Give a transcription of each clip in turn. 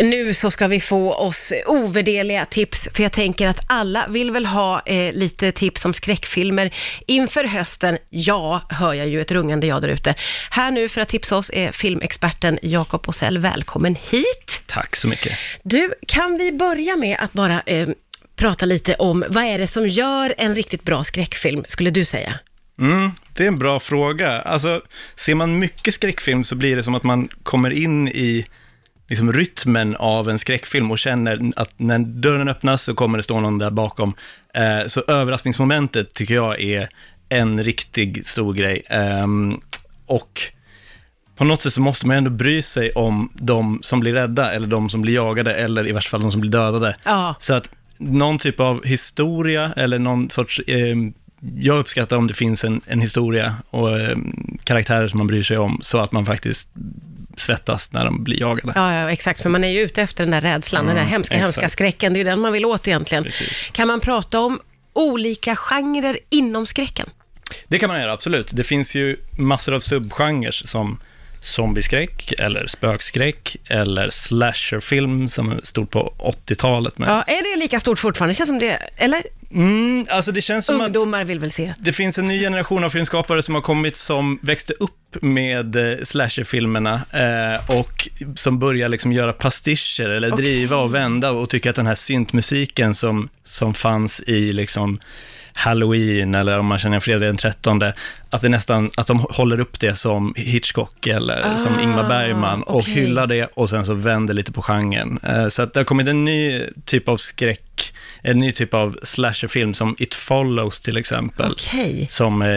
Nu så ska vi få oss ovärderliga tips, för jag tänker att alla vill väl ha eh, lite tips om skräckfilmer inför hösten. Ja, hör jag ju ett rungande ja där ute. Här nu för att tipsa oss är filmexperten Jakob Åsell. Välkommen hit! Tack så mycket. Du, kan vi börja med att bara eh, prata lite om vad är det som gör en riktigt bra skräckfilm, skulle du säga? Mm, det är en bra fråga. Alltså, ser man mycket skräckfilm så blir det som att man kommer in i liksom, rytmen av en skräckfilm och känner att när dörren öppnas så kommer det stå någon där bakom. Eh, så överraskningsmomentet tycker jag är en riktig stor grej. Eh, och på något sätt så måste man ändå bry sig om de som blir rädda, eller de som blir jagade, eller i värsta fall de som blir dödade. Ja. Så att någon typ av historia, eller någon sorts... Eh, jag uppskattar om det finns en, en historia och eh, karaktärer som man bryr sig om, så att man faktiskt svettas när de blir jagade. Ja, ja, exakt, för man är ju ute efter den där rädslan, den där Mm, hemska, exakt. hemska skräcken. Det är ju den man vill åt egentligen. Precis. Kan man prata om olika genrer inom skräcken? Det kan man göra, absolut. Det finns ju massor av subgenrer som zombieskräck, eller spökskräck, eller slasherfilm som stod på 80-talet med. Ja, är det lika stort fortfarande? Det känns som det, eller? Mm, alltså det känns som att Ungdomar vill väl se. det finns en ny generation av filmskapare som har kommit som växte upp med eh, slasherfilmerna eh, och som börjar liksom göra pastischer eller Okej. driva och vända och tycker att den här syntmusiken som, som fanns i liksom Halloween eller om man känner fredag den 13, att det nästan, att de håller upp det som Hitchcock eller som Ah, Ingmar Bergman och okej. hyllar det och sen så vänder lite på genren. Eh, Så att det har kommit en ny typ av skräck, en ny typ av slasherfilm som It Follows till exempel Okej. som eh,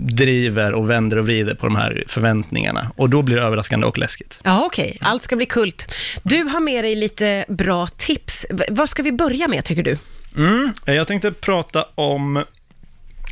driver och vänder och vrider på de här förväntningarna. Och då blir det överraskande och läskigt. Ja, okej. Allt ska bli kult. Du har med dig lite bra tips. Vad ska vi börja med, tycker du? Mm. Jag tänkte prata om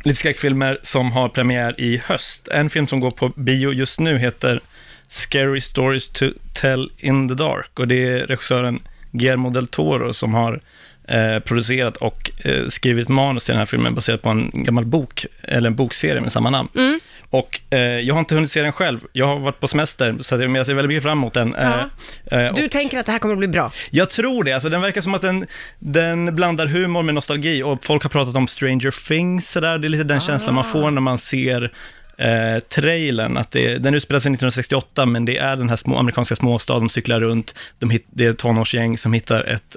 lite skräckfilmer som har premiär i höst. En film som går på bio just nu heter Scary Stories to Tell in the Dark och det är regissören Guillermo del Toro som har eh, producerat och eh, skrivit manus till den här filmen baserat på en gammal bok, eller en bokserie med samma namn. Mm. Och eh, jag har inte hunnit se den själv, jag har varit på semester, så att jag- men jag ser väldigt mycket fram emot den. Eh, och- Du tänker att det här kommer att bli bra? jag tror det, alltså den verkar som att den, den blandar humor med nostalgi och folk har pratat om Stranger Things sådär, det är lite den känslan man får när man ser eh, trailern, att det, den utspelar sig 1968, men det är den här små, amerikanska småstaden, de cyklar runt, de hit, det är ett tonårsgäng som hittar ett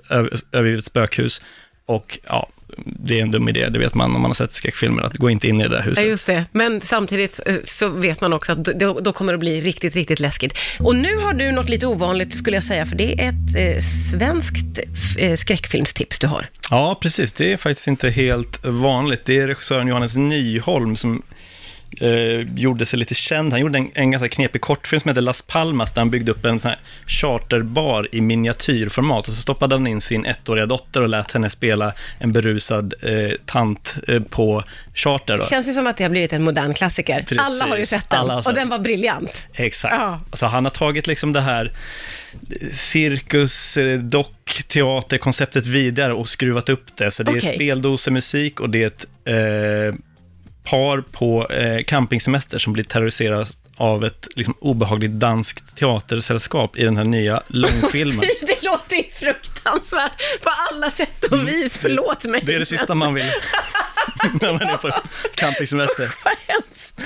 övergivet spökhus, och ja, det är en dum idé, det vet man om man har sett skräckfilmer, att gå inte in i det där Ja, huset. just det. Men samtidigt så vet man också att då, då kommer det bli riktigt, riktigt läskigt. Och nu har du något lite ovanligt, skulle jag säga, för det är ett eh, svenskt eh, skräckfilmstips du har. Ja, precis. Det är faktiskt inte helt vanligt. Det är regissören Johannes Nyholm som eh, gjorde sig lite känd. Han gjorde en, en ganska knepig kortfilm som heter Las Palmas, där han byggde upp en sån här charterbar i miniatyrformat. Och så stoppade han in sin ettåriga dotter och lät henne spela en berusad eh, tant eh, på charter. Då. Känns ju som att det har blivit en modern klassiker. Precis. Alla har ju sett den och den var briljant. Exakt. Ja. Alltså han har tagit liksom det här eh, cirkus, eh, dock, teaterkonceptet vidare och skruvat upp det. Så det Okej. är speldosemusik och det är ett eh, par på eh, campingsemester som blir terroriserat av ett liksom, obehagligt danskt teatersällskap i den här nya långfilmen. Det låter ju fruktansvärt på alla sätt och vis. Förlåt mig. Mm. Det är det sista man vill när man är på campingsemester. Vad hemskt.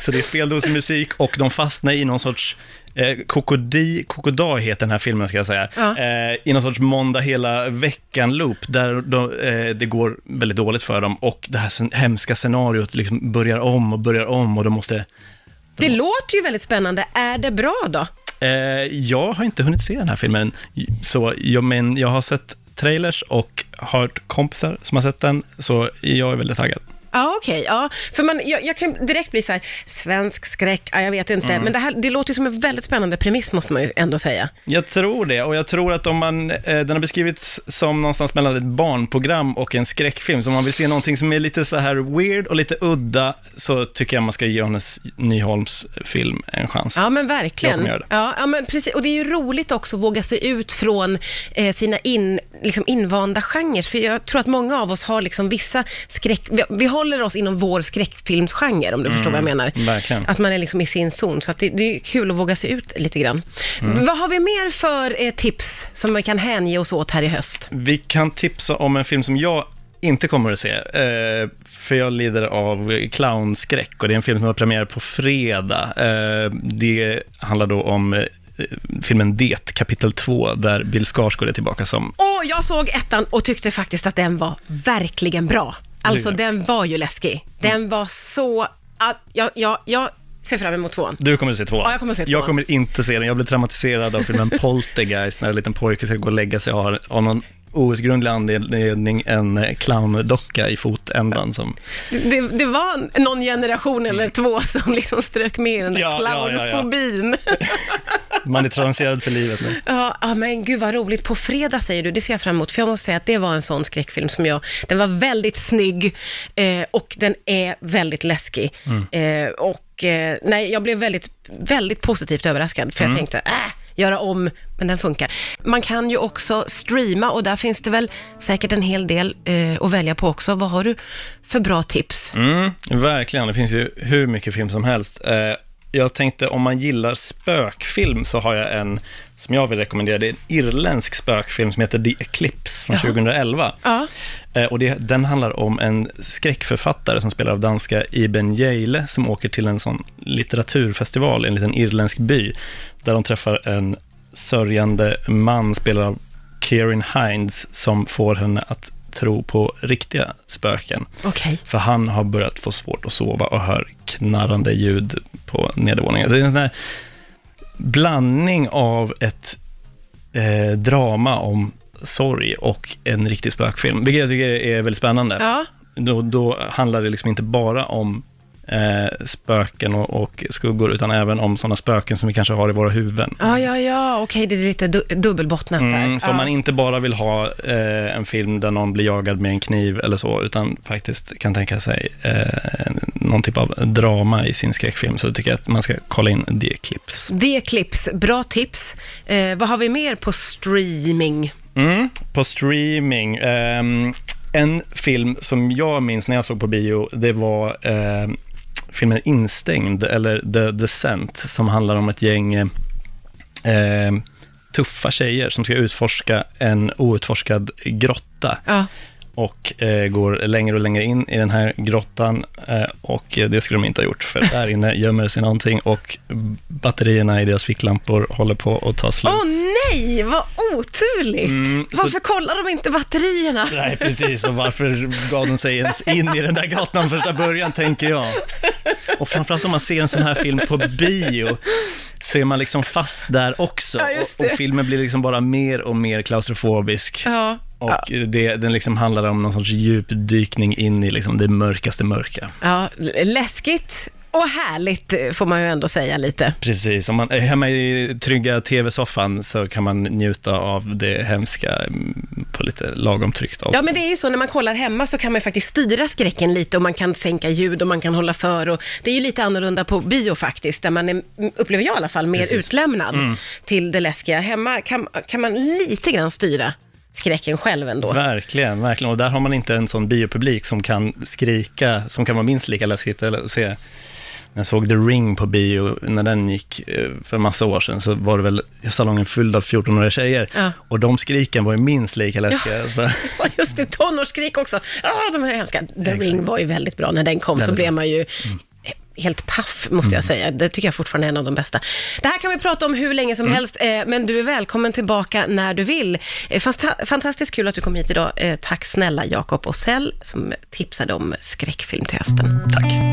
Så det är speldosemusik och de fastnar i någon sorts eh, kokodi, kokoda heter den här filmen ska jag säga, Ja. eh, i någon sorts måndag hela veckan-loop, där de, eh, det går väldigt dåligt för dem och det här sen, hemska scenariot liksom börjar om och börjar om och de måste... Det låter ju väldigt spännande. Är det bra då? Eh, jag har inte hunnit se den här filmen, så jag, men jag har sett trailers och hört kompisar som har sett den, så jag är väldigt taggad. Ja, okej. ja. För man, jag, jag kan direkt bli så här, svensk skräck, ja, jag vet inte. Mm. Men det, här, det låter ju som en väldigt spännande premiss, måste man ju ändå säga. Jag tror det, och jag tror att om man, eh, den har beskrivits som någonstans mellan ett barnprogram och en skräckfilm, så om man vill se någonting som är lite så här weird och lite udda, så tycker jag man ska ge Johannes Nyholms film en chans. Ja, men Jag verkligen. kommer göra det. Ja, ja, men precis. Och det är ju roligt också att våga sig ut från eh, sina in, liksom invanda genrer. För jag tror att många av oss har liksom vissa skräck... Vi, vi håller håller oss inom vår skräckfilmsgenre, om du förstår vad jag menar. verkligen. Att man är liksom i sin zon, så att det, det är kul att våga se ut lite grann. Vad har vi mer för eh, tips som vi kan hänge oss åt här i höst? Vi kan tipsa om en film som jag inte kommer att se, eh, för jag lider av clownskräck och det är en film som har premiär på fredag. Eh, det handlar då om eh, filmen Det, kapitel 2, där Bill Skarsgård är tillbaka som... Och jag såg ettan och tyckte faktiskt att den var verkligen bra. Alltså den var ju läskig. Den var så... Att, jag, jag, jag ser fram emot tvåan. Du kommer att se tvåan. Ja, jag kommer att se tvåan. Inte se den. Jag blev traumatiserad av filmen Poltergeist när en liten pojke ska gå och lägga sig och har av någon outgrundlig anledning en eh, clowndocka i fotändan som... Det, det var någon generation eller två som liksom strök med i den där Ja, ja, ja, ja. clownfobin. Man är traumatiserad för livet nu. Ja, ja, men gud vad roligt. På fredag säger du, det ser jag fram emot. För jag måste säga att det var en sån skräckfilm som jag, den var väldigt snygg eh, och den är väldigt läskig. Eh, och eh, nej, jag blev väldigt, väldigt positivt överraskad. För jag tänkte, äh, göra om, men den funkar. Man kan ju också streama och där finns det väl säkert en hel del eh, att välja på också. Vad har du för bra tips? Mm, verkligen, det finns ju hur mycket film som helst. Eh, jag tänkte om man gillar spökfilm så har jag en som jag vill rekommendera. Det är en irländsk spökfilm som heter The Eclipse från Jaha. 2011. Ja. Eh, och det, den handlar om en skräckförfattare som spelar av danska Iben Jale som åker till en sån litteraturfestival i en liten irländsk by där de träffar en sörjande man spelad av Kieran Hines som får henne att tro på riktiga spöken. Okej. För han har börjat få svårt att sova och hör knarrande ljud på nedervåningen. Så det är en sån här blandning av ett eh, drama om sorg och en riktig spökfilm, vilket jag tycker är väldigt spännande. Ja. Då, då handlar det liksom inte bara om eh, spöken och, och skuggor, utan även om sådana spöken som vi kanske har i våra huvuden. Ja, ja, ja, okej, det är lite du- dubbelbottnat där. Mm, så ja. man inte bara vill ha eh, en film där någon blir jagad med en kniv eller så, utan faktiskt kan tänka sig eh, någon typ av drama i sin skräckfilm, så tycker jag att man ska kolla in The Eclipse. Det klipps, bra tips. Eh, vad har vi mer på streaming? Mm, på streaming. ehm, en film som jag minns när jag såg på bio, det var eh, filmen Instängd, eller The Descent, som handlar om ett gäng eh, tuffa tjejer som ska utforska en outforskad grotta. Ja. Och eh, går längre och längre in i den här grottan eh, och det skulle de inte ha gjort för där inne gömmer sig någonting och batterierna i deras ficklampor håller på att ta slut. Åh nej, vad oturligt! Mm, så- Varför kollar de inte batterierna? Nej, precis. Och varför gav de sig ens in i den där grottan första början, tänker jag. Och framförallt om man ser en sån här film på bio, så är man liksom fast där också. Ja, och, och filmen blir liksom bara mer och mer klaustrofobisk. Ja. Och det, den liksom handlar om någon sorts djupdykning in i liksom det mörkaste mörka. ja, läskigt och härligt får man ju ändå säga lite. Precis, om man är hemma i trygga tv-soffan så kan man njuta av det hemska mm, på lite lagom tryggt avstånd. Ja, men det är ju så när man kollar hemma så kan man faktiskt styra skräcken lite och man kan sänka ljud och man kan hålla för och det är ju lite annorlunda på bio faktiskt, där man är, upplever jag i alla fall, mer Precis. utlämnad till det läskiga. Hemma kan, kan man lite grann styra skräcken själv ändå. Verkligen, verkligen. Och där har man inte en sån biopublik som kan skrika, som kan vara minst lika läskigt. Eller se, när jag såg The Ring på bio, när den gick eh, för massa år sedan, så var det väl salongen fylld av 14-åriga tjejer. Ja. Och de skriken var ju minst lika läskiga. Så, Ja, just det, tonårsskrik också. Ah, de är hemska. The Ring var ju väldigt bra. När den kom så Väldigt blev bra. man ju helt paff, måste jag säga. Det tycker jag fortfarande är en av de bästa. Det här kan vi prata om hur länge som helst, eh, men du är välkommen tillbaka när du vill. Eh, fanta- fantastiskt kul att du kom hit idag. Eh, tack snälla Jakob Osell som tipsade om skräckfilm till hösten. tack.